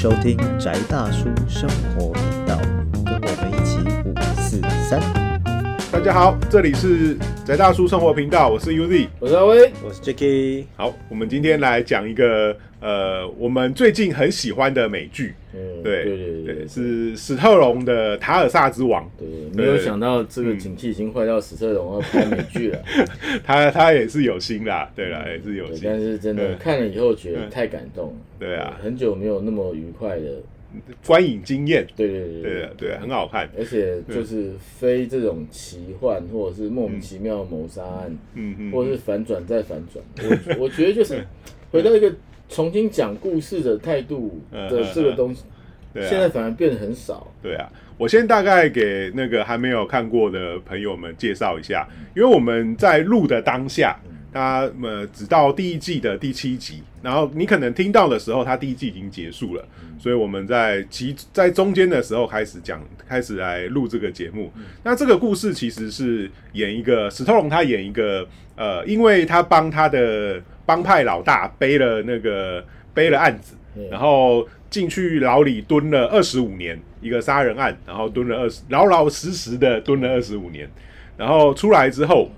收听宅大叔生活频道，跟我们一起五四三。大家好，这里是宅大叔生活频道，我是 UZ。我是阿威，我是 Jacky，好，我们今天来讲一个呃，我们最近很喜欢的美剧，嗯，对对对对对，是史特龙的《塔尔萨之王》，对，没有想到这个景气已经坏到史特龙要拍美剧了，他他也是有心啦，对啦，也是有心，但是真的嗯看了以后觉得太感动了，对啊，很久没有那么愉快的，观影经验，对对对对啊对啊，很好看，而且就是非这种奇幻或者是莫名其妙的谋杀案，嗯。嗯，或者是反转再反转，我 我觉得就是回到一个重新讲故事的态度的这个东西，对啊。现在反而变得很少。对啊，我先大概给那个还没有看过的朋友们介绍一下，因为我们在录的当下，它呃只到第一季的第七集，然后你可能听到的时候，它第一季已经结束了，所以我们在其在中间的时候开始讲，开始来录这个节目。那这个故事其实是演一个史特龙，他演一个呃，因为他帮他的帮派老大背了那个背了案子。然后进去牢里蹲了二十五年，一个杀人案，然后蹲了二十，老老实实的蹲了二十五年，然后出来之后，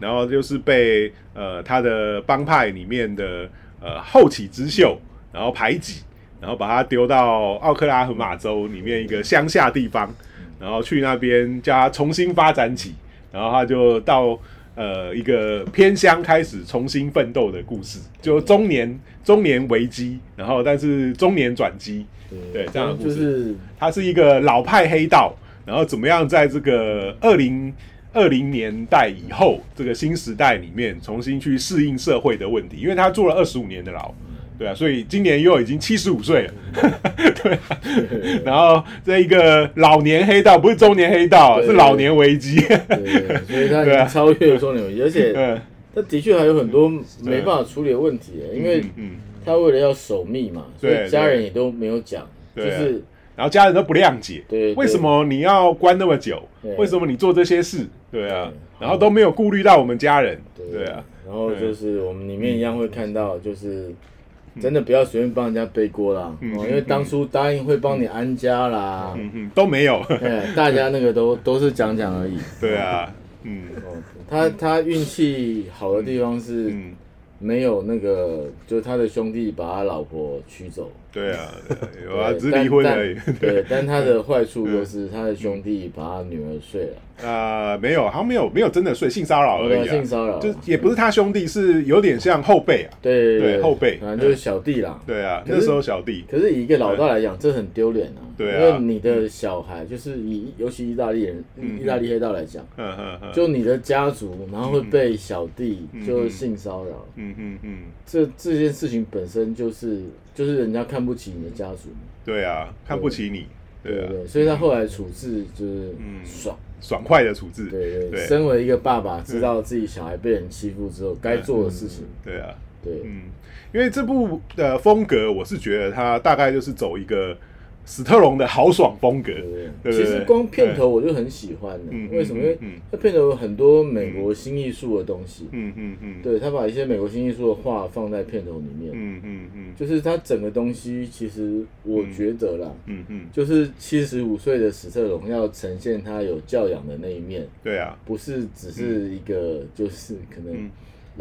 然后就是被呃他的帮派里面的呃后起之秀，然后排挤，然后把他丢到奥克拉荷马州里面一个乡下地方，然后去那边叫他重新发展起，然后他就到。呃，一个偏乡开始重新奋斗的故事，就中年中年危机，然后但是中年转机，对这样的故就事。是他是一个老派黑道，然后怎么样在这个二零二零年代以后这个新时代里面重新去适应社会的问题，因为他坐了二十五年的牢。对啊，所以今年又已经七十五岁了，对、啊，然后这一个老年黑道不是中年黑道，是老年危机。对，所以他超越了中年危机，而且 嗯他的确还有很多没办法处理的问题，因为嗯，他为了要守密嘛，所以家人也都没有讲，就是然后家人都不谅解，对为什么你要关那么久？对为什么你做这些事？对啊对，然后都没有顾虑到我们家人，对啊，，然后就是我们里面一样会看到，就是真的不要随便帮人家背锅啦，嗯哦，因为当初答应会帮你安家啦，嗯嗯，都没有，哎，大家那个都 都是讲讲而已，对啊，嗯。哦，他他运气好的地方是嗯，没有那个，就是他的兄弟把他老婆娶走。对啊，有啊，只是离婚而已，对，但他的坏处就是他的兄弟把他女儿睡了，啊，没有，他没有没有真的睡性骚扰而已啊，性骚扰，就也不是他兄弟，是有点像后辈啊，对对后辈。反正就是小弟啦。对啊，那时候小弟，可是以一个老大来讲，这很丢脸啊。对啊因为你的小孩，就是以尤其意大利人、嗯意大利黑道来讲，就你的家族，然后会被小弟嗯就是性骚扰，嗯嗯嗯，这这件事情本身就是就是人家看不起你的家属，对啊，看不起你，对啊？所以他后来处置就是嗯爽。爽快的处置，对对，对。身为一个爸爸，知道自己小孩被人欺负之后该做的事情，对啊，对，嗯，因为这部的风格，我是觉得他大概就是走一个史特龙的豪爽风格，其实光片头我就很喜欢的嗯，为什么？因为嗯它片头有很多美国新艺术的东西，嗯嗯嗯，对他把一些美国新艺术的画放在片头里面，嗯嗯嗯。就是它整个东西，其实我觉得啦，嗯嗯，就是七十五岁的史特龙要呈现他有教养的那一面，对啊，不是只是一个就是可能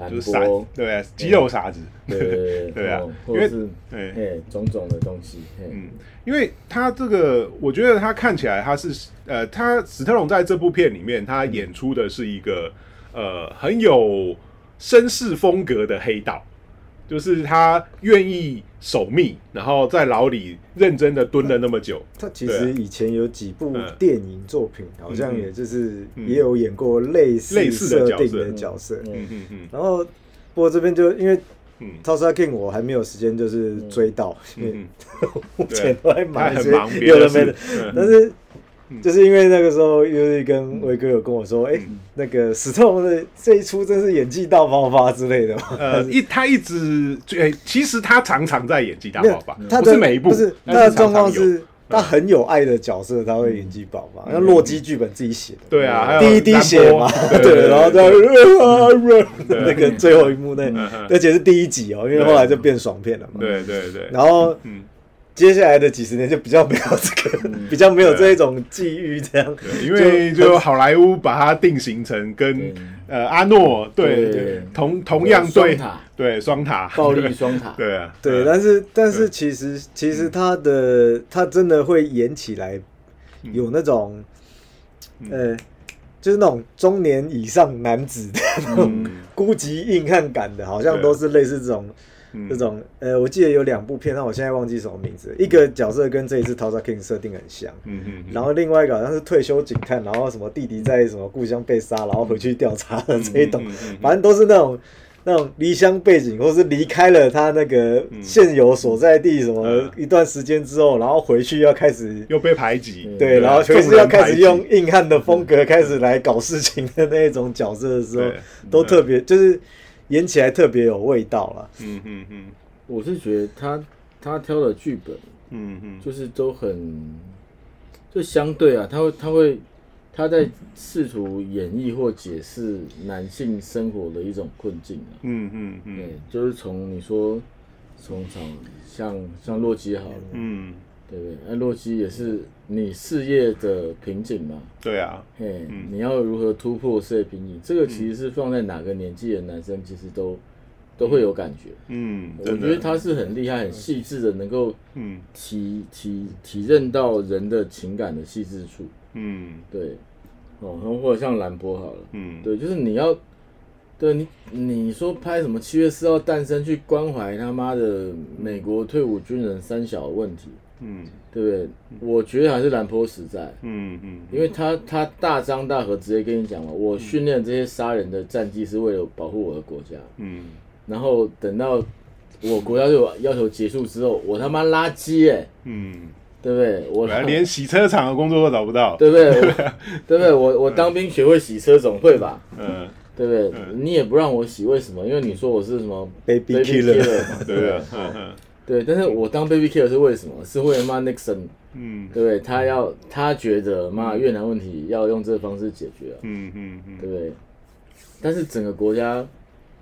就是傻波，，对啊，肌肉傻子，对 对对对啊哦因为对，嘿种种的东西，嗯，因为他这个，我觉得他看起来他是呃，他史特龙在这部片里面，他演出的是一个呃很有绅士风格的黑道，就是他愿意守密，然后在牢里认真的蹲了那么久，他其实以前有几部嗯电影作品，好像也就是嗯。也有演过类似类似的设角色定的角色。嗯嗯嗯嗯。然后，不过这边就因为嗯。Tulsa King 我还没有时间就是追到，因为嗯目前都在他忙有的没的但是就是因为那个时候，尤其跟威哥有跟我说，哎、嗯。那个史特龙的这一出真是演技大爆发之类的嘛。呃，一他一直，诶，其实他常常在演技大爆发，他的不是每一部，不是但他的状况是，他很有爱的角色，他会演技爆发。那洛基剧本自己写的，对啊，还有第一滴血嘛，对，然后在那个最后一幕那而且是第一集哦，因为后来就变爽片了嘛。对对对，然后嗯接下来的几十年就比较没有这个，比较没有这一种际遇这样。对，因为就好莱坞把它定型成跟呃阿诺对对。同同样对塔。对双塔。暴力双塔，对啊对，呃但是但是其实其实他的他真的会演起来，有那种呃，就是那种中年以上男子的那种嗯。孤寂硬汉感的，好像都是类似这种嗯这种呃，我记得有两部片，但我现在忘记什么名字。一个角色跟这一次 t o s a King 设定很像，嗯嗯然后另外一个好像是退休警探，然后什么弟弟在什么故乡被杀，然后回去调查的这一种反正都是那种那种离乡背景，或是离开了他那个嗯。现有所在地什么嗯。一段时间之后，然后回去要开始。又被排挤，对，然后就是要开始用硬汉的风格开始来搞事情的那一种角色的时候，都特别就是演起来特别有味道了。嗯嗯嗯我是觉得他他挑的剧本嗯嗯就是都很，就相对啊，他会他会他在试图演绎或解释男性生活的一种困境啊。嗯嗯对嗯，就是从你说从从像像洛基好了，嗯，对不对？那洛基也是你事业的瓶颈嘛，对啊，嘿，嗯。你要如何突破事业瓶颈？这个其实是放在哪个年纪的男生，其实都都会有感觉。嗯，我觉得他是很厉害、很细致的，能够嗯。体体体认到人的情感的细致处。嗯。对，哦，然后或者像兰博好了，嗯，对，就是你要，对你你说拍什么七月四号诞生去关怀他妈的美国退伍军人三小的问题，嗯对不对？我觉得还是兰坡实在，嗯嗯，因为他他大张大合直接跟你讲嘛，我训练这些杀人的战绩是为了保护我的国家，嗯然后等到我国家对我要求结束之后，我他妈垃圾哎、嗯，对不对？我连洗车厂的工作都找不到，对不对？对不对？我我当兵学会洗车总会吧？嗯，对不对？你也不让我洗，为什么？因为你说我是什么 Baby killer killer 嘛，对对不对对，但是我当 baby killer 是为什么？是为了骂 Nixon，嗯对不对？他要他觉得妈越南问题要用这个方式解决啊，嗯嗯嗯对不对？但是整个国家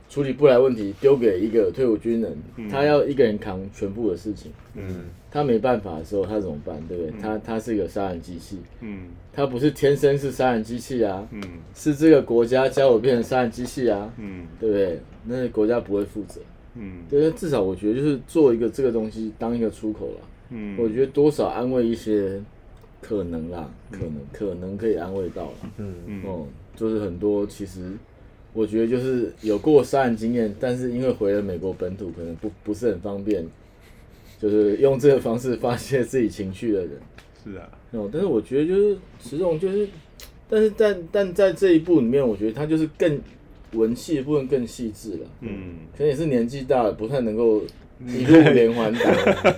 处理不来问题，丢给一个退伍军人，他要一个人扛全部的事情，嗯他没办法的时候，他怎么办？对不对？他他是一个杀人机器，嗯他不是天生是杀人机器啊，嗯是这个国家教我变成杀人机器啊，嗯对不对？那国家不会负责。嗯。对，至少我觉得就是做一个这个东西当一个出口了，嗯，我觉得多少安慰一些可能啦，可能可能可以安慰到啦。嗯。嗯。哦，就是很多其实我觉得就是有过杀人经验，但是因为回了美国本土，可能不不是很方便，就是用这个方式发泄自己情绪的人。是啊，哦，但是我觉得就是石龙就是，但是但但在这一部里面，我觉得他就是更文戏的部分更细致了。嗯，可能也是年纪大了，不太能够一路连环打。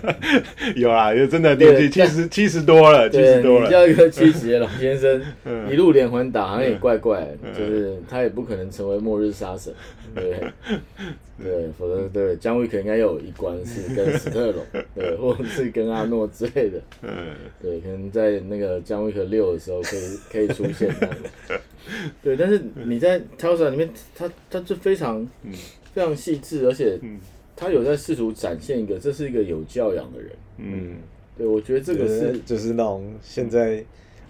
有啊，有真的年纪七十七十多了，七，十多了，你叫一个七十的老先生 嗯。一路连环打，好像也怪怪就是他也不可能成为末日杀神，对不对？对，否则对姜维可应该有一关是跟史特龙，对，或者是跟阿诺之类的，嗯。对，可能在那个姜维克六的时候可以可以出现这样。子。对，但是你在 Tulsa 里面，他他就非常嗯。非常细致，而且嗯他有在试图展现一个这是一个有教养的人。嗯。对，我觉得这个是就是那种现在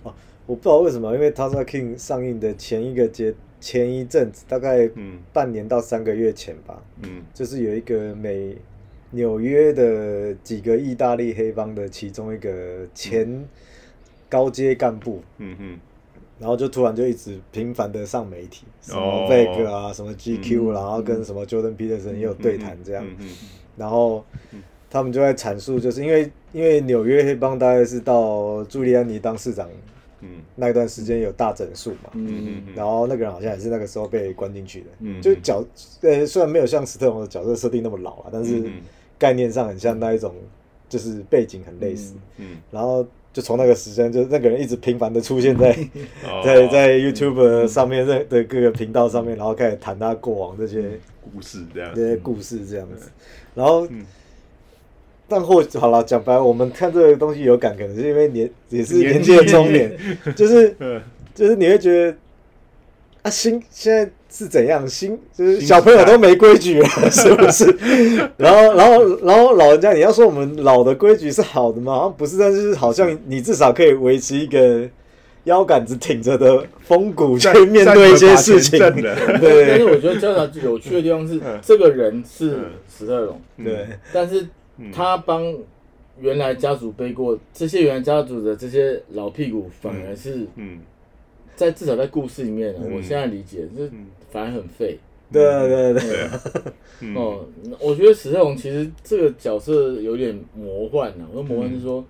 哦，我不知道为什么，因为《t a s a King》上映的前一个节前一阵子，大概嗯。半年到三个月前吧，嗯。就是有一个美纽约的几个意大利黑帮的其中一个前高阶干部，嗯嗯然后就突然就一直频繁的上媒体，什哦。么 Veg 啊，什么 GQ，、嗯然后跟什么 Jordan Peterson 也有对谈这样，嗯然后他们就在阐述，就是因为因为纽约黑帮大概是到朱利安尼当市长嗯。那一段时间有大整数嘛，嗯嗯然后那个人好像也是那个时候被关进去的，嗯就角呃虽然没有像史特龙的角色设定那么老啊，但是嗯概念上很像那一种，就是背景很类似，嗯。然后就从那个时间，就那个人一直频繁的出现在 哦。在在 YouTube 上面的的各个频道上面，然后开始谈他过往这些故事这样。这，些故事这样子，然后嗯。但或好了，讲白了，我们看这个东西有感，可能是因为年也是年年纪的中年，就是嗯。就是你会觉得，新现在是怎样？新就是小朋友都没规矩了，是不是？然后然后然后老人家你要说我们老的规矩是好的吗？好像不是，但是好像你至少可以维持一个腰杆子挺着的风骨去面对一些事情。对。但是我觉得焦达有趣的地方是，这个人是史特龙，对，但是他帮原来家族背过这些原来家族的这些老屁股，反而是嗯在至少在故事里面呢，嗯。我现在理解就是反而很废。对对对 哦，我觉得史泰龙其实这个角色有点魔幻呐、我说魔幻是说，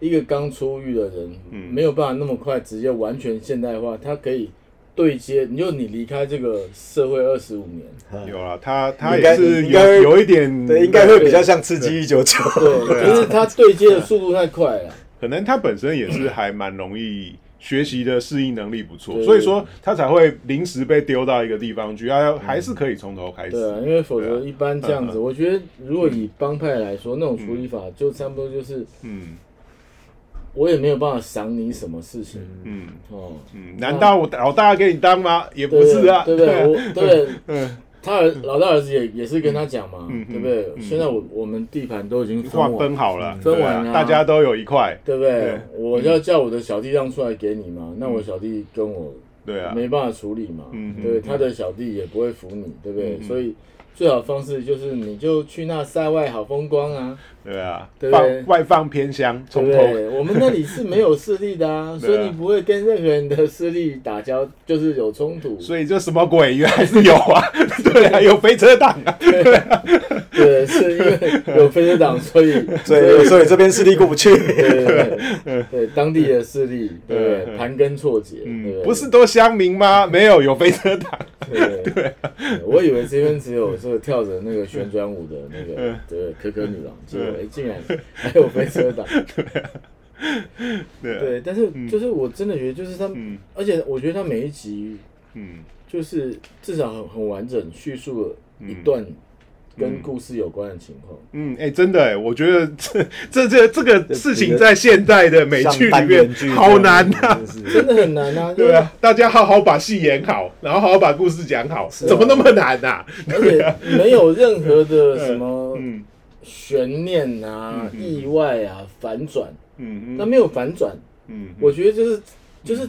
一个刚出狱的人，嗯。没有办法那么快直接完全现代化，他可以对接。你就你离开这个社会二十五年，有啊他，他应该也是应该有有一点对，应该会比较像刺激一九九。对，可是他对接的速度太快了。可能他本身也是还蛮容易学习的，适应能力不错，所以说他才会临时被丢到一个地方去，他要还是可以从头开始。对啊，因为否则一般这样子，我觉得如果以帮派来说，那种处理法就差不多就是，嗯。我也没有办法赏你什么事情。嗯。哦。嗯，难道我老大给你当吗？也不是啊，对不对？我对。嗯他儿老大儿子也也是跟他讲嘛，对不对？嗯。现在我我们地盘都已经分划，分好了，分完啊对？啊大家都有一块，对不对？对？我要叫我的小弟让出来给你嘛，那我小弟跟我对啊，没办法处理嘛，对，嗯。他的小弟也不会服你，对不对？所以最好的方式就是你就去那塞外好风光啊，对啊，对不对放外放偏乡，对从头对？我们那里是没有势力的啊，所 对啊以你不会跟任何人的势力打交，就是有冲突。所以这什么鬼？原来是有啊，对啊，有飞车党 啊，对，是因为有飞车党，所以所以所以这边势力过不去。对对对对当地的势力，对不对？嗯盘根错节，对不嗯，对？不是都乡民吗？没有，有飞车党，对对，我以为这边只有这个跳着那个旋转舞的那个嗯对可可女郎，结果哎竟然还有飞车党，对啊，对，但是就是我真的觉得就是他，嗯。而且我觉得他每一集嗯。就是至少很很完整叙述了一段跟故事有关的情况。嗯，哎、真的哎，我觉得这这这这个事情在现代的美剧里面好难呐、真的很难啊，对啊，大家好好把戏演好，然后好好把故事讲好，啊怎么那么难呐、而且没有任何的 什么嗯悬念啊、嗯意外啊、反转，嗯嗯那没有反转，嗯，我觉得就是就是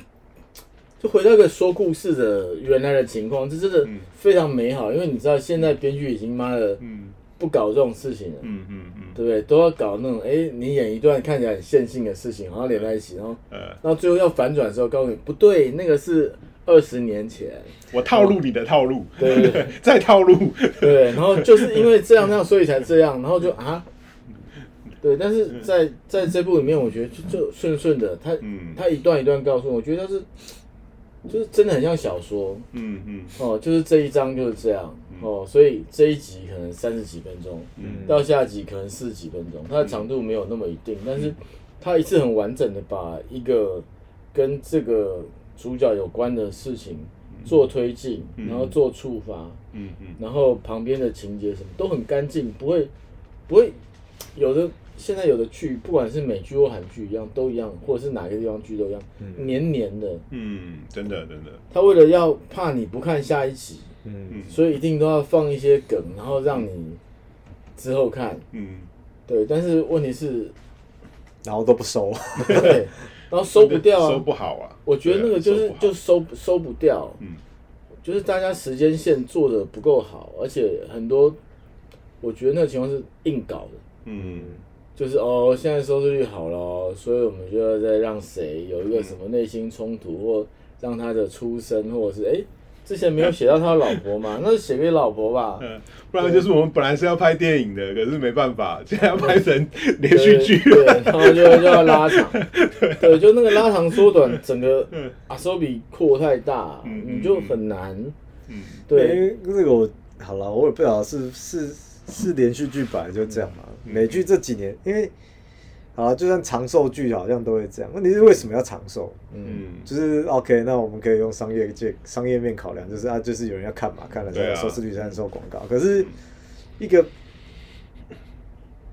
就回到一个说故事的原来的情况，这真的嗯。非常美好。因为你知道现在编剧已经妈的嗯。不搞这种事情了，嗯嗯嗯对不对？都要搞那种哎、诶你演一段看起来很线性的事情，然后连在一起，然后呃，然后最后要反转的时候，告诉你不对，那个是二十年前，我套路你的套路，对。对 对再套路，对，然后就是因为这样那样，所以才这样，然后就啊，对，但是在在这部里面，我觉得就就顺顺的，他嗯。他一段一段告诉我，我觉得他是就是真的很像小说。嗯嗯。哦，就是这一章就是这样。哦，所以这一集可能三十几分钟，嗯。到下集可能四十几分钟，它的长度没有那么一定，但是它一次很完整的把一个跟这个主角有关的事情做推进，嗯。然后做触发，嗯嗯。然后旁边的情节什么都很干净，不会不会有的现在有的剧，不管是美剧或韩剧一样，都一样，或者是哪个地方剧都一样，黏黏的。嗯，真的真的，他为了要怕你不看下一集，嗯，所以一定都要放一些梗，然后让你之后看。嗯，对，但是问题是，然后都不收。对，然后收不掉收啊。不好啊，我觉得那个就是就收收不掉，嗯就是大家时间线做的不够好，而且很多，我觉得那个情况是硬搞的。嗯就是哦，现在收视率好了哦，所以我们就要再让谁有一个什么内心冲突，或让他的出身，或者是哎，之前没有写到他的老婆嘛，那就写给老婆吧。嗯，不然就是我们本来是要拍电影的，可是没办法，现在要拍成连续剧对，对然后就就要拉长，对，就那个拉长缩短，整个阿手比扩太大，嗯你就很难。嗯对，因为这个我好了，我也不知道是是是连续剧本来就这样嘛。美剧这几年，因为好，就算长寿剧好像都会这样。问题是为什么要长寿？嗯，嗯就是 OK，那我们可以用商业界商业面考量，就是啊，就是有人要看嘛，看了才对啊有收视率才能收广告。可是一个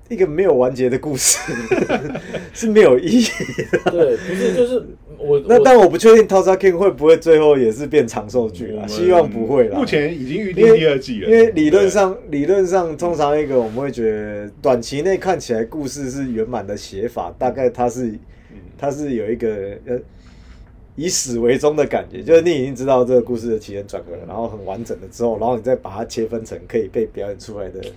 一个没有完结的故事，是没有意义。对，不是就是我那但我不确定 Tulsa King 会不会最后也是变长寿剧啊？希望不会啦。目前已经预定第二季了，因为理论上，理论上通常一个我们会觉得短期内看起来故事是圆满的写法，大概它是它是有一个呃以始为终的感觉，就是你已经知道这个故事的起承转合了，然后很完整的之后，然后你再把它切分成可以被表演出来的对。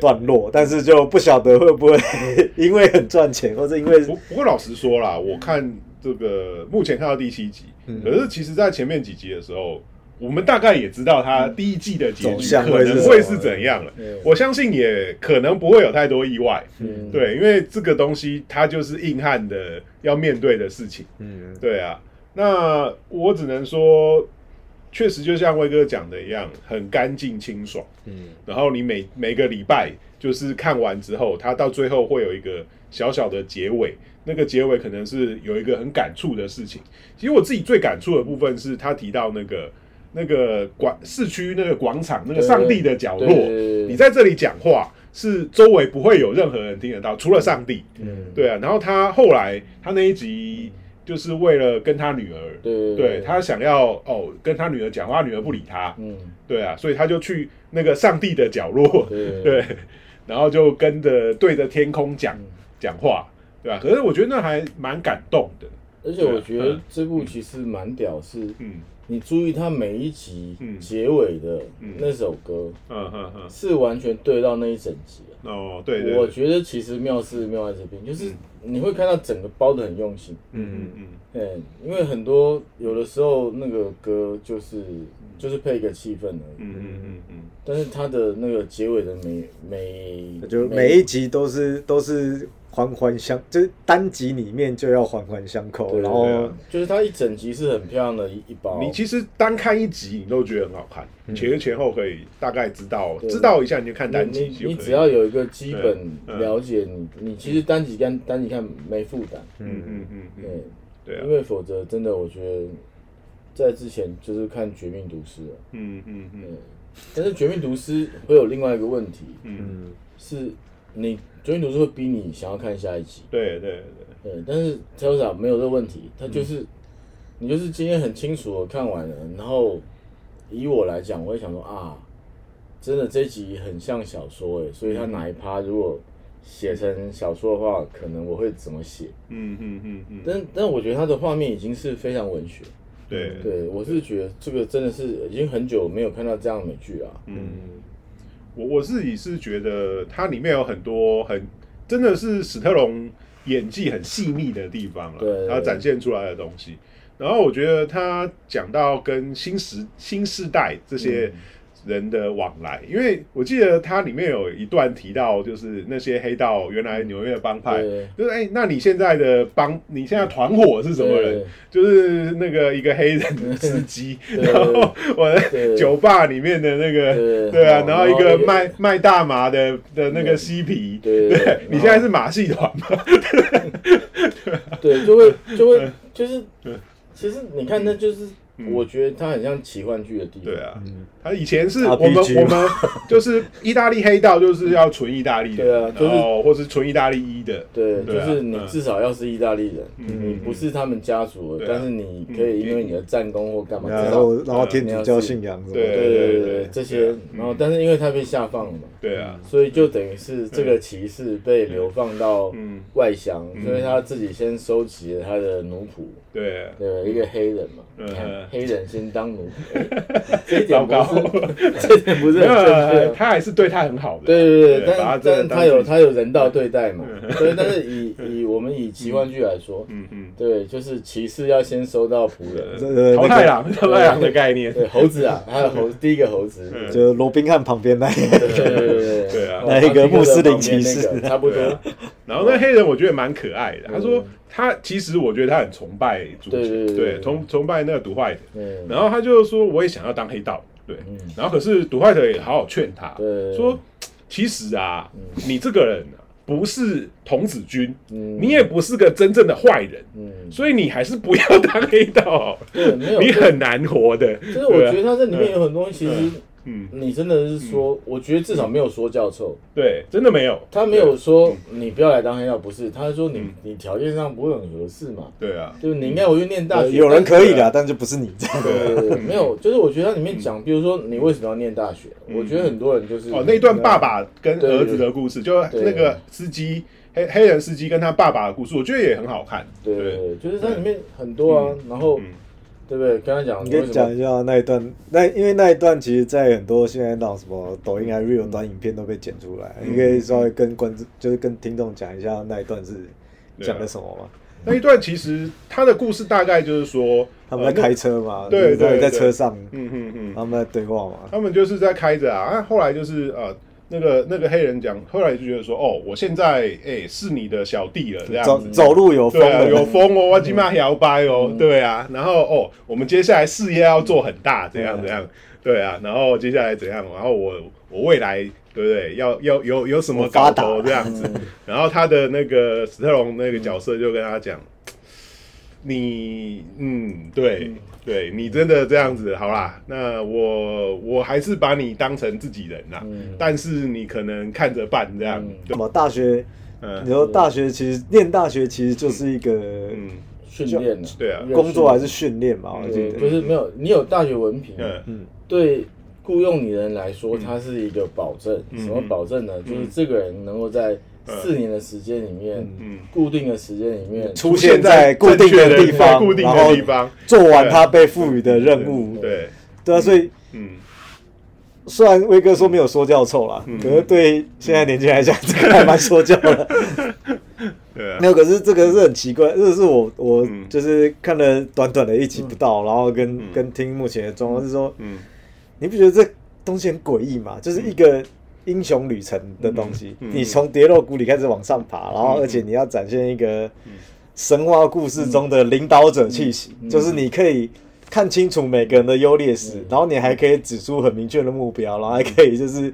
段落，但是就不晓得会不会 因为很赚钱，或者因为不不过老实说啦，我看这个目前看到第七集，嗯。可是其实在前面几集的时候，我们大概也知道它第一季的结走局可能会是怎样了。嗯。我相信也可能不会有太多意外，嗯。对，因为这个东西它就是硬汉的要面对的事情，嗯。对啊。那我只能说，确实就像威哥讲的一样，很干净清爽。嗯然后你每每个礼拜就是看完之后，它到最后会有一个小小的结尾，那个结尾可能是有一个很感触的事情。其实我自己最感触的部分是他提到那个那个广市区那个广场那个上帝的角落你在这里讲话是周围不会有任何人听得到，除了上帝。嗯对啊，然后他后来他那一集就是为了跟他女儿，对对他想要哦跟他女儿讲话，他女儿不理他，嗯。对啊，所以他就去那个上帝的角落，对。对，然后就跟着对着天空讲嗯。讲话，对吧、可是我觉得那还蛮感动的，而且我觉得这部其实蛮屌，是嗯。你注意他每一集嗯。结尾的嗯。那首歌，嗯嗯嗯，是完全对到那一整集啊。哦，对对，我觉得其实妙是妙在这边，就是你会看到整个包的很用心。嗯嗯嗯，对，因为很多有的时候那个歌就是就是配一个气氛而已，嗯嗯嗯嗯，但是它的那个结尾的每每就每一集都是都是环环相，就是单集里面就要环环相扣，然后啊。就是它一整集是很漂亮的一一包。你其实单看一集你都觉得很好看，其实前后可以大概知道知道一下，你就看单集你只要有一个基本嗯。了解，你你其实单集跟单集看没负担，嗯嗯嗯对嗯，，对。啊。因，为否则真的我觉得在之前就是看《绝命毒师》了，嗯嗯嗯。对，但是《绝命毒师》会有另外一个问题，嗯，嗯。是你《绝命毒师》会逼你想要看下一集，对对对，对，但是 Telsa 没有这个问题，他就是、你就是今天很清楚的看完了，然后以我来讲，我会想说啊，真的这一集很像小说诶，所以他哪一趴如果写成小说的话，可能我会怎么写？嗯嗯嗯嗯，但但我觉得他的画面已经是非常文学，对。对我是觉得这个真的是已经很久没有看到这样的美剧啊，嗯，我我自己是觉得它里面有很多很真的是史特龙演技很细腻的地方对了，他展现出来的东西。然后我觉得他讲到跟新时新时代这些人的往来，因为我记得它里面有一段提到，就是那些黑道原来纽约的帮派，就是哎、那你现在的帮，你现在团伙是什么人？就是那个一个黑人的司机，然后我的酒吧里面的那个，对。对啊，然后一个个卖卖大麻的的那个嬉皮，对。对对你现在是马戏团吗？对，就会就会嗯 就是，其实你看，那就是我觉得它很像奇幻剧的地方。对啊，嗯他以前是我们我们 就是意大利黑道，就是要纯意大利的，对啊就是或是纯意大利一的，对，就是你嗯。至少要是意大利人，嗯你不是他们家族的，啊。但是你可以因为你的战功或干嘛，然后然后天主教信仰什么对，对对对这些然后但是因为他被下放了嘛，对啊，所以就等于是这个骑士被流放到嗯，外乡，嗯。所以他自己先收集了他的奴仆，对。啊，对，一个黑人嘛，嗯黑人先当奴 这一点不糟糕，是 这一点不是很正。他还是对他很好的，对对对，但但他有他有人道对待嘛，所以但是以 以我们以奇幻剧来说，嗯嗯，对，就是骑士要先收到仆人，这个那个桃太郎，桃太郎的概念，对猴子啊，还有猴第一个猴子，嗯。就罗宾汉旁边那一个。对对对对对。啊。那一个穆斯林骑士那个差不多。然后那黑人我觉得蛮可爱的，他说嗯他其实我觉得他很崇拜主角，对崇崇拜那个毒坏的，然后他就说我也想要当黑道，对，嗯。然后可是毒坏的也好好劝他，对说其实啊，你这个人啊不是童子军，嗯。你也不是个真正的坏人，嗯，所以你还是不要当黑道，你很难活的。就是我觉得他这里面有很多东西，其实嗯，你真的是说，我觉得至少没有说教臭，对，真的没有，他没有说你不要来当黑道，不是，他是说你你条件上不会很合适嘛，对啊，就是你应该回去念大学，呃有人可以的，但就不是你这样。对。对对，没有，就是我觉得它里面讲，比如说你为什么要念大学，我觉得很多人就是哦，那段爸爸跟儿子的故事，就那个司机黑黑人司机跟他爸爸的故事，我觉得也很好看。对对。对，就是它里面很多啊，然后对不对？刚才讲，你可以讲一下那一段，那因为那一段其实，在很多现在那种什么抖音啊、real 短影片都被剪出来，你可以稍微跟观众，就是跟听众讲一下那一段是讲的什么吗？那一段其实他的故事大概就是说，他们在开车嘛，对对，在车上，嗯嗯嗯，他们在对话嘛，他们就是在开着啊，啊，后来就是呃。那个那个黑人讲，后来就觉得说，哦，我现在哎是你的小弟了，这样走走路有风，有风哦，我起码摇摆哦，对啊，然后哦，我们接下来事业要做很大，怎样怎样，对啊，然后接下来怎样，然后我我未来对不对？要要有有什么搞头这样子，然后他的那个史特龙那个角色就跟他讲，你嗯对。对你真的这样子好啦，那我我还是把你当成自己人啦，但是你可能看着办这样。什么大学？你说大学其实念大学其实就是一个嗯训练，对啊，工作还是训练嘛？我记得就是没有你有大学文凭，嗯，对雇佣你的人来说，它是一个保证。什么保证呢？就是这个人能够在。四年的时间里面，嗯。固定的时间里面出现在固定的地方，然后做完他被赋予的任务。对，对啊，所以，嗯，虽然威哥说没有说教臭啦，可是对现在年轻人来讲，这个还蛮说教的。对，没有，可是这个是很奇怪，这是我我就是看了短短的一集不到，然后跟跟听目前的状况是说，嗯，你不觉得这东西很诡异吗？就是一个。英雄旅程的东西，你从跌落谷里开始往上爬，然后而且你要展现一个神话故事中的领导者气息，就是你可以看清楚每个人的优劣势，然后你还可以指出很明确的目标，然后还可以就是。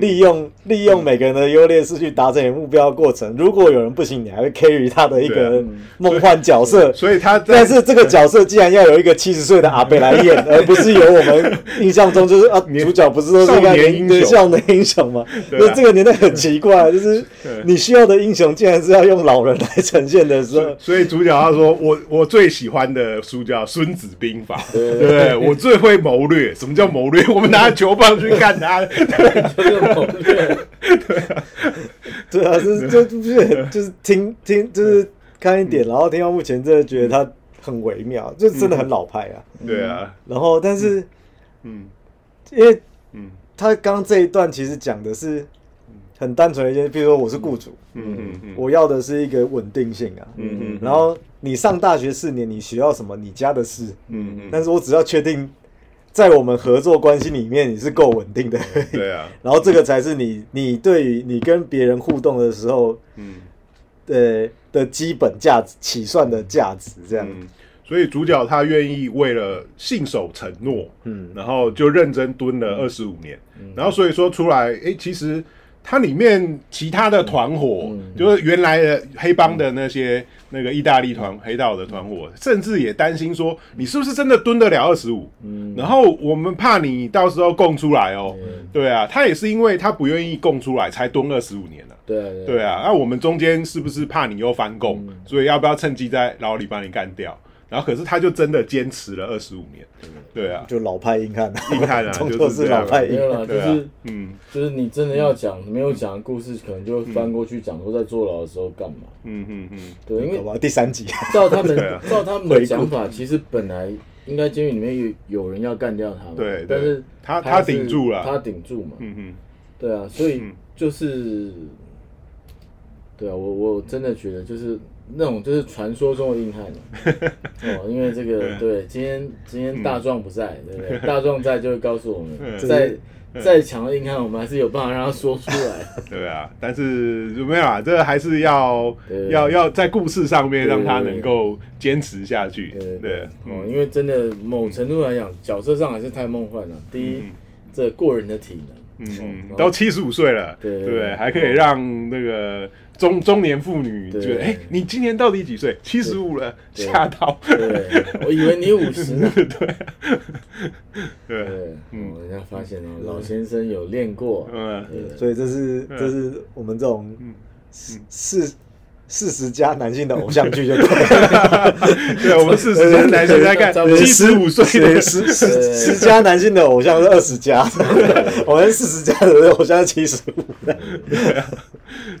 利用利用每个人的优劣势去达成你目标过程。如果有人不行，你还会 carry 他的一个梦幻角色。所以他但是这个角色既然要有一个七十岁的阿贝来演，而不是由我们印象中就是啊 主角不是都是一个年少的英雄吗？那这个年代很奇怪，就是你需要的英雄竟然是要用老人来呈现的时候。所以主角他说：“我我最喜欢的书叫《孙子兵法》，对我最会谋略。什么叫谋略？我们拿球棒去干他。” 对啊，对啊，就是就就是就是听听就是看一点，然后听到目前真的觉得他很微妙，就真的很老派啊。对啊，然后但是，嗯，因为嗯，他刚刚这一段其实讲的是很单纯的一件，比如说我是雇主，嗯。嗯嗯，我要的是一个稳定性啊，嗯嗯，然后你上大学四年，你学要什么，你家的事，嗯嗯，但是我只要确定。在我们合作关系里面，你是够稳定的。对啊，然后这个才是你，你对于你跟别人互动的时候，嗯，呃的基本价值起算的价值这样。所以主角他愿意为了信守承诺，嗯，然后就认真蹲了二十五年，然后所以说出来，哎，其实。它里面其他的团伙，就是原来的黑帮的那些那个意大利团黑道的团伙，甚至也担心说，你是不是真的蹲得了二十五？然后我们怕你到时候供出来哦。对啊，他也是因为他不愿意供出来，才蹲二十五年了。对对啊，那我们中间是不是怕你又翻供？所以要不要趁机在牢里把你干掉？然后，可是他就真的坚持了二十五年，对啊，就老派硬汉，硬汉啊，就是老派硬汉，就是嗯，就是你真的要讲没有讲的故事，可能就翻过去讲说在坐牢的时候干嘛，嗯嗯嗯，对，因为第三集，照他们 照他们的讲法，其实本来应该监狱里面有有人要干掉他，对，但是他他顶住了，他顶住嘛，嗯嗯，对啊，所以就是，对啊，我我真的觉得就是。那种就是传说中的硬汉 哦，因为这个对，今天今天大壮不在，对不对？大壮在就会告诉我们，再再强的硬汉，我们还是有办法让他说出来。对啊，但是没有啊，这还是要要要在故事上面让他能够坚持下去。对对哦，因为真的某程度来讲，角色上还是太梦幻了。第一，这过人的体能。嗯都七十五岁了，对对？还可以让那个中中年妇女对。觉得，哎，你今年到底几岁？七十五了，吓到，对，我以为你五十呢。对，对，嗯，人家发现哦，老先生有练过，嗯，所以这是嗯。这是我们这种嗯四四十加男性的偶像剧，就对了。对，我们四十加男性在看七十五岁的，十十十加男性的偶像是二十加，我们四十加的偶像是七十五。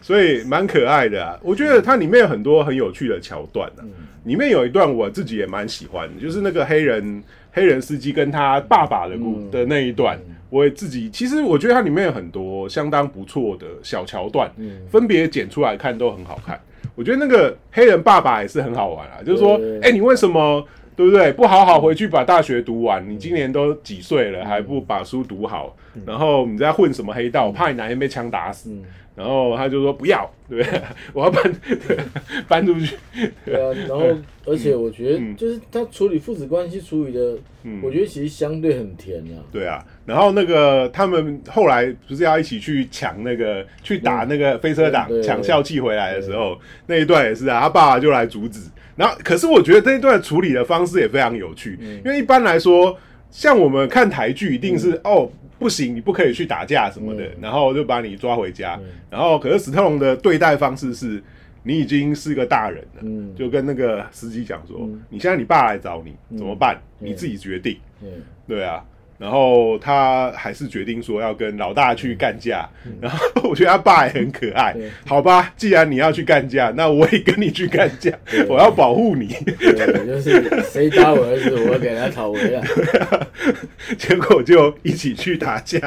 所以蛮可爱的啊。我觉得它里面有很多很有趣的桥段啊。里面有一段我自己也蛮喜欢的，就是那个黑人黑人司机跟他爸爸的故、嗯的那一段，我也自己其实我觉得它里面有很多相当不错的小桥段，嗯分别剪出来看都很好看。我觉得那个黑人爸爸也是很好玩啊，就是说，对哎、你为什么对不对？不好好回去把大学读完，你今年都几岁了，还不把书读好？然后你在混什么黑道？我怕你哪天被枪打死。嗯，然后他就说不要，对 不对？我要搬 搬出去。对啊，然后而且我觉嗯得就是他处理父子关系处理的，嗯我觉得其实相对很甜啊。对啊，然后那个他们后来不是要一起去抢那个去打那个飞车党对对抢校气回来的时候，那一段也是啊，他爸爸就来阻止。然后可是我觉得这一段处理的方式也非常有趣，嗯因为一般来说，像我们看台剧一定是、哦。不行，你不可以去打架什么的，嗯。然后就把你抓回家。嗯。然后，可是史特龙的对待方式是，你已经是个大人了，嗯。就跟那个司机讲说，嗯你现在你爸来找你、怎么办？嗯。你自己决定。嗯，对啊，然后他还是决定说要跟老大去干架，然后我觉得他爸也很可爱。好吧，既然你要去干架，那我也跟你去干架，我要保护你。对，就是谁打我儿子，我要给他讨回来。结果就一起去打架。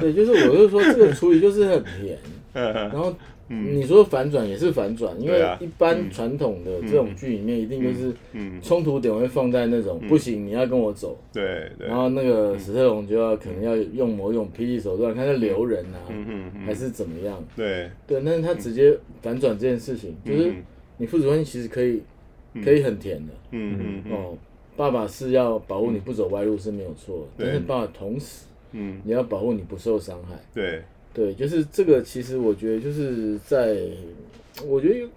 对，就是我就说这个处理就是很甜，嗯然后你说反转也是反转，因为一般传统的这种剧里面一定就是嗯，冲突点会放在那种不行，你要跟我走，对对。然，后那个史特龙就要可能要用某种霹雳手段，看他留人啊，嗯。嗯嗯，还是怎么样？对，对，但是他直接反转这件事情，就是嗯。你父子关系其实可以可以很甜的。嗯嗯嗯。哦。爸爸是要保护你不走歪路是没有错，对。但是爸爸同时嗯，你要保护你不受伤害。对，对，就是这个，其实我觉得就是在，我觉得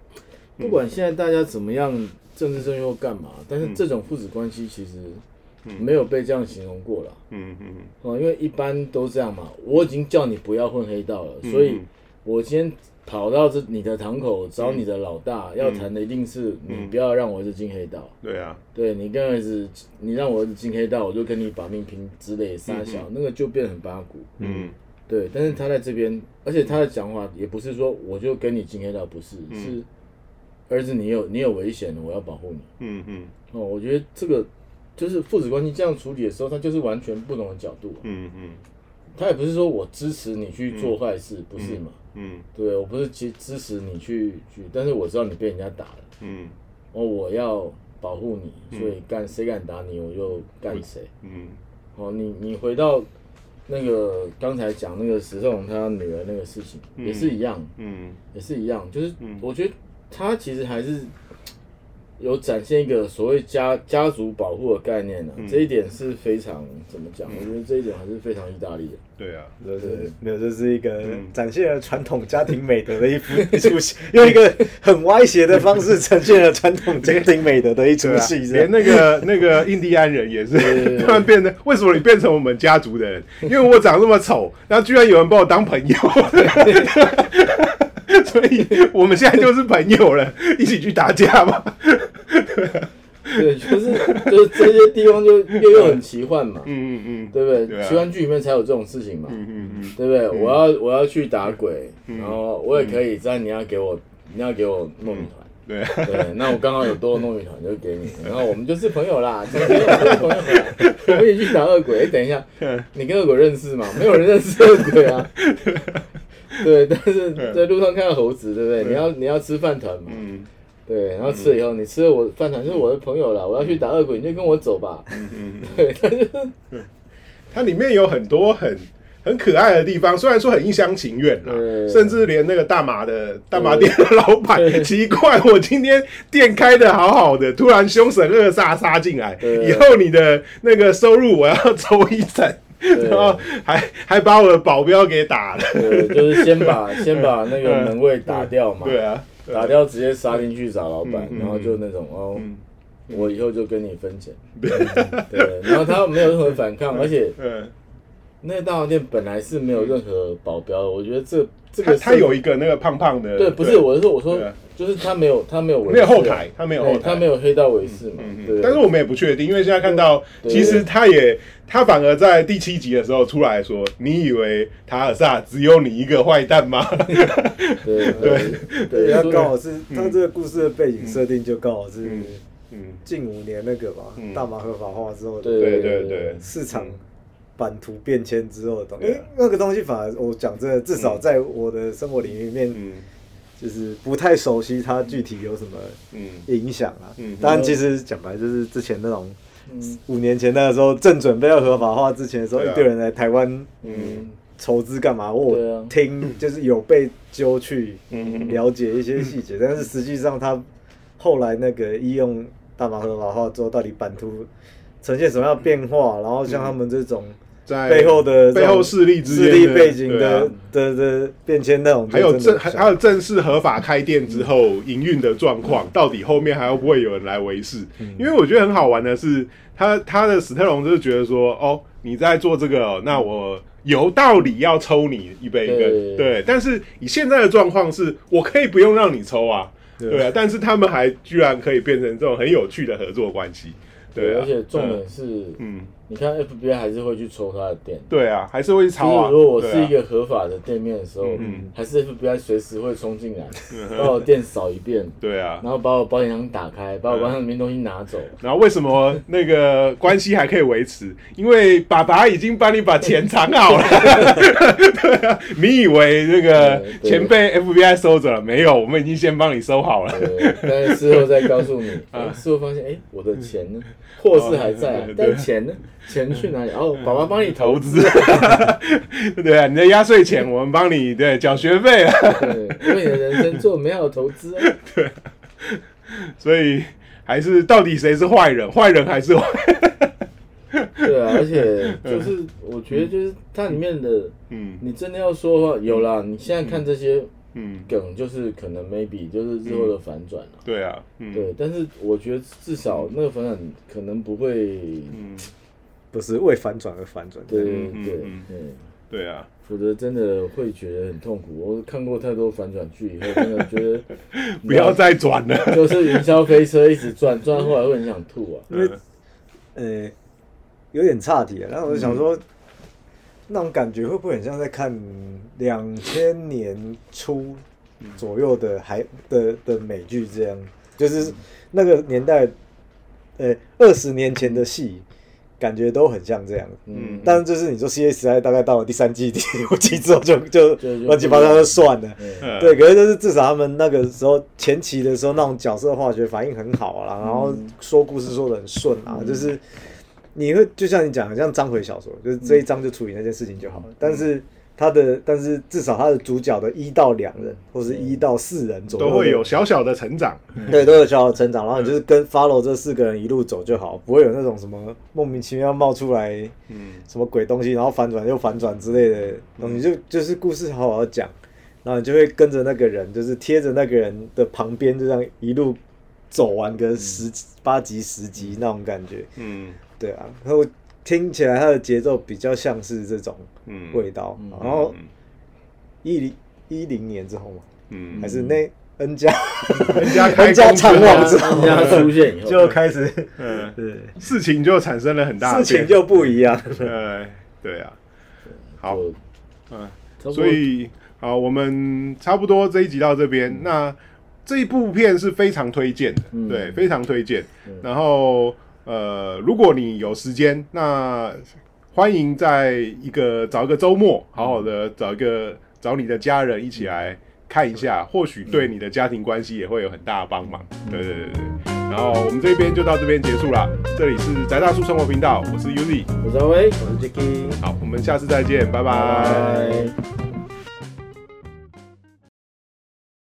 不管现在大家怎么样政治正确或干嘛，但是这种父子关系其实没有被这样形容过了。嗯嗯。哦，因为一般都这样嘛，我已经叫你不要混黑道了，所以我今天跑到这你的堂口找你的老大，要谈的一定是你不要让我儿子进黑道。对啊，对你跟儿子，你让我儿子进黑道，我就跟你把命拼之类的撒小，那个就变很八股。嗯对，但是他在这边，而且他的讲话也不是说我就跟你进黑道，不是，是儿子你有你有危险了，我要保护你。嗯嗯哦，我觉得这个就是父子关系这样处理的时候，他就是完全不同的角度。嗯嗯他也不是说我支持你去做坏事，不是嘛？嗯对，我不是支支持你去去，但是我知道你被人家打了，嗯哦，我要保护你，所以干谁敢打你，我就干谁。嗯哦，你你回到那个刚才讲那个石头他女儿那个事情，也是一样，嗯。也是一样，就是我觉得他其实还是有展现一个所谓家家族保护的概念呢、嗯。这一点是非常怎么讲？我觉得这一点还是非常意大利的。对啊，就是没有，这是一个嗯。展现了传统家庭美德的一幅一出戏，用一个很歪斜的方式呈现了传统家庭美德的一出戏，连那个那个印第安人也是 突然变成，为什么你变成我们家族的人？因为我长那么丑，然后居然有人把我当朋友，所以我们现在就是朋友了，一起去打架吧。对，就是就是这些地方就又又很奇幻嘛，嗯嗯嗯对不对？对啊奇幻剧里面才有这种事情嘛，嗯嗯嗯，对不对？我要我要去打鬼，然后我也可以，但你要给我你要给我糯米团。对，对，那我刚好有多的糯米团就给你，然后我们就是朋友啦，今天我们是朋友啦，我们一起去打恶鬼。哎，等一下，你跟恶鬼认识吗？没有人认识恶鬼啊。对，但是在路上看到猴子，对不对？你要你要吃饭团嘛？嗯对，然后吃了以后，你吃了我饭团就是我的朋友了，我要去打恶鬼，你就跟我走吧。嗯嗯，对，但是它里面有很多很。很可爱的地方，虽然说很一厢情愿啦，甚至连那个大麻的大麻店的老板对，奇怪，我今天店开的好好的，突然凶神恶煞杀进来，以后你的那个收入我要 抽一成，对然后还还把我的保镖给打了。对，就是先把先把那个 门卫打掉嘛，对。啊，打掉直接杀进去找老板，然后就那种哦，嗯。我以后就跟你分钱。对，然后他没有任何反抗，而且嗯，那个大黄店本来是没有任何保镖的，我觉得这这个他他有一个那个胖胖的，对，不是我是说我说就是他没有他没有没有后台，他没有后台，他没有黑道卫士嘛嗯，对，但是我们也不确定，因为现在看到，其实他也他反而在第七集的时候出来说：“你以为塔尔萨只有你一个坏蛋吗？对对对，他刚好是他这个故事的背景设定就刚好是嗯？”嗯，近五年那个吧嗯，大麻合法化之后对对对，市场版图变迁之后的东西。因为那个东西反而我讲真的，至少在我的生活领域里面，嗯。就是不太熟悉它具体有什么嗯。影响啊。然，其实讲白就是之前那种嗯。五年前那个时候正准备要合法化之前的时候，一堆人来台湾嗯。筹资干嘛？我听就是有被揪去嗯。了解一些细节，但是实际上他后来那个医用大麻合法化之后，到底版图呈现什么样的变化？然后像他们这种在背后的背后势力之势力背景的的的变迁那种，还有正还有正式合法开店之后营运的状况，到底后面还会不会有人来维持？因为我觉得很好玩的是，他他的史特龙就是觉得说，哦，你在做这个哦，那我有道理要抽你一杯对羹，对。但是以现在的状况是，我可以不用让你抽啊，对。对啊。但是他们还居然可以变成这种很有趣的合作关系，对啊。而且重点是，嗯，你看 FBI 还是会去抽他的店。对啊，还是会去就抄啊。是如果我是一个合法的店面的时候，嗯还是 FBI 随时会冲进来，把我店扫一遍，对啊，然后把我保险箱打开，把我保险箱里面东西拿走。然后为什么那个关系还可以维持？因为爸爸已经帮你把钱藏好了。对啊，你以为那个钱被 FBI 收走了？没有，我们已经先帮你收好了。对，但是事后再告诉你，事后发现，哎，我的钱呢？货是还在但钱呢？钱去哪里？哦，爸爸帮你投投资，对啊，你的压岁钱我们帮你对缴学费啊，对，为你的人生做美好投资 啊。所以还是到底谁是坏人？坏人还是坏？对啊，而且 就是我觉得就是它里面的，嗯你真的要说有啦。你现在看这些嗯，梗，就是可能 maybe 就是日后的反转了。对啊，嗯对，但是我觉得至少那个反转可能不会，嗯，不是为反转而反转。对嗯对嗯对，对啊，否则真的会觉得很痛苦。我看过太多反转剧以后，真的觉得 不要再转了。就是云霄飞车一直转，转到后来会很想吐啊。因为呃，有点岔题了。然后我就想说，那种感觉会不会很像在看两千年初左右的还的的美剧这样？就是那个年代，呃，二十年前的戏，感觉都很像这样。嗯，但是就是你说 C S I 大概到了第三季、第五季之后就就乱七八糟就算了。对，可是就是至少他们那个时候前期的时候，那种角色化学反应很好啊，然后说故事说的很顺啊，就是你会就像你讲的，像章回小说，就是这一章就处理那件事情就好了。但是他的，但是至少他的主角的一到两人，或是一到四人左右都会有小小的成长。对，都有小小的成长，然后你就是跟 follow 这四个人一路走就好，不会有那种什么莫名其妙冒出来嗯。什么鬼东西，然后反转又反转之类的东西，就就是故事好好讲，然后你就会跟着那个人，就是贴着那个人的旁边，就这样一路走完个十八集十集那种感觉，嗯。对啊，然后听起来它的节奏比较像是这种嗯。味道，嗯。然后一零一零年之后嘛，嗯。还是那 N 家开 N 加 工之后。长网之后出现以后，就开始，嗯，对，事情就产生了很大事情就不一样。呃，对啊，好，嗯，所以好，我们差不多这一集到这边。那这一部片是非常推荐的，嗯。对，非常推荐。嗯。然后呃，如果你有时间，那欢迎在一个找一个周末，好好的找一个找你的家人一起来看一下，或许对你的家庭关系也会有很大的帮忙。对对对对。然后我们这边就到这边结束了。这里是宅大叔生活频道，我是 Uzi。我是阿威，我是 Jacky。好，我们下次再见，拜拜拜拜。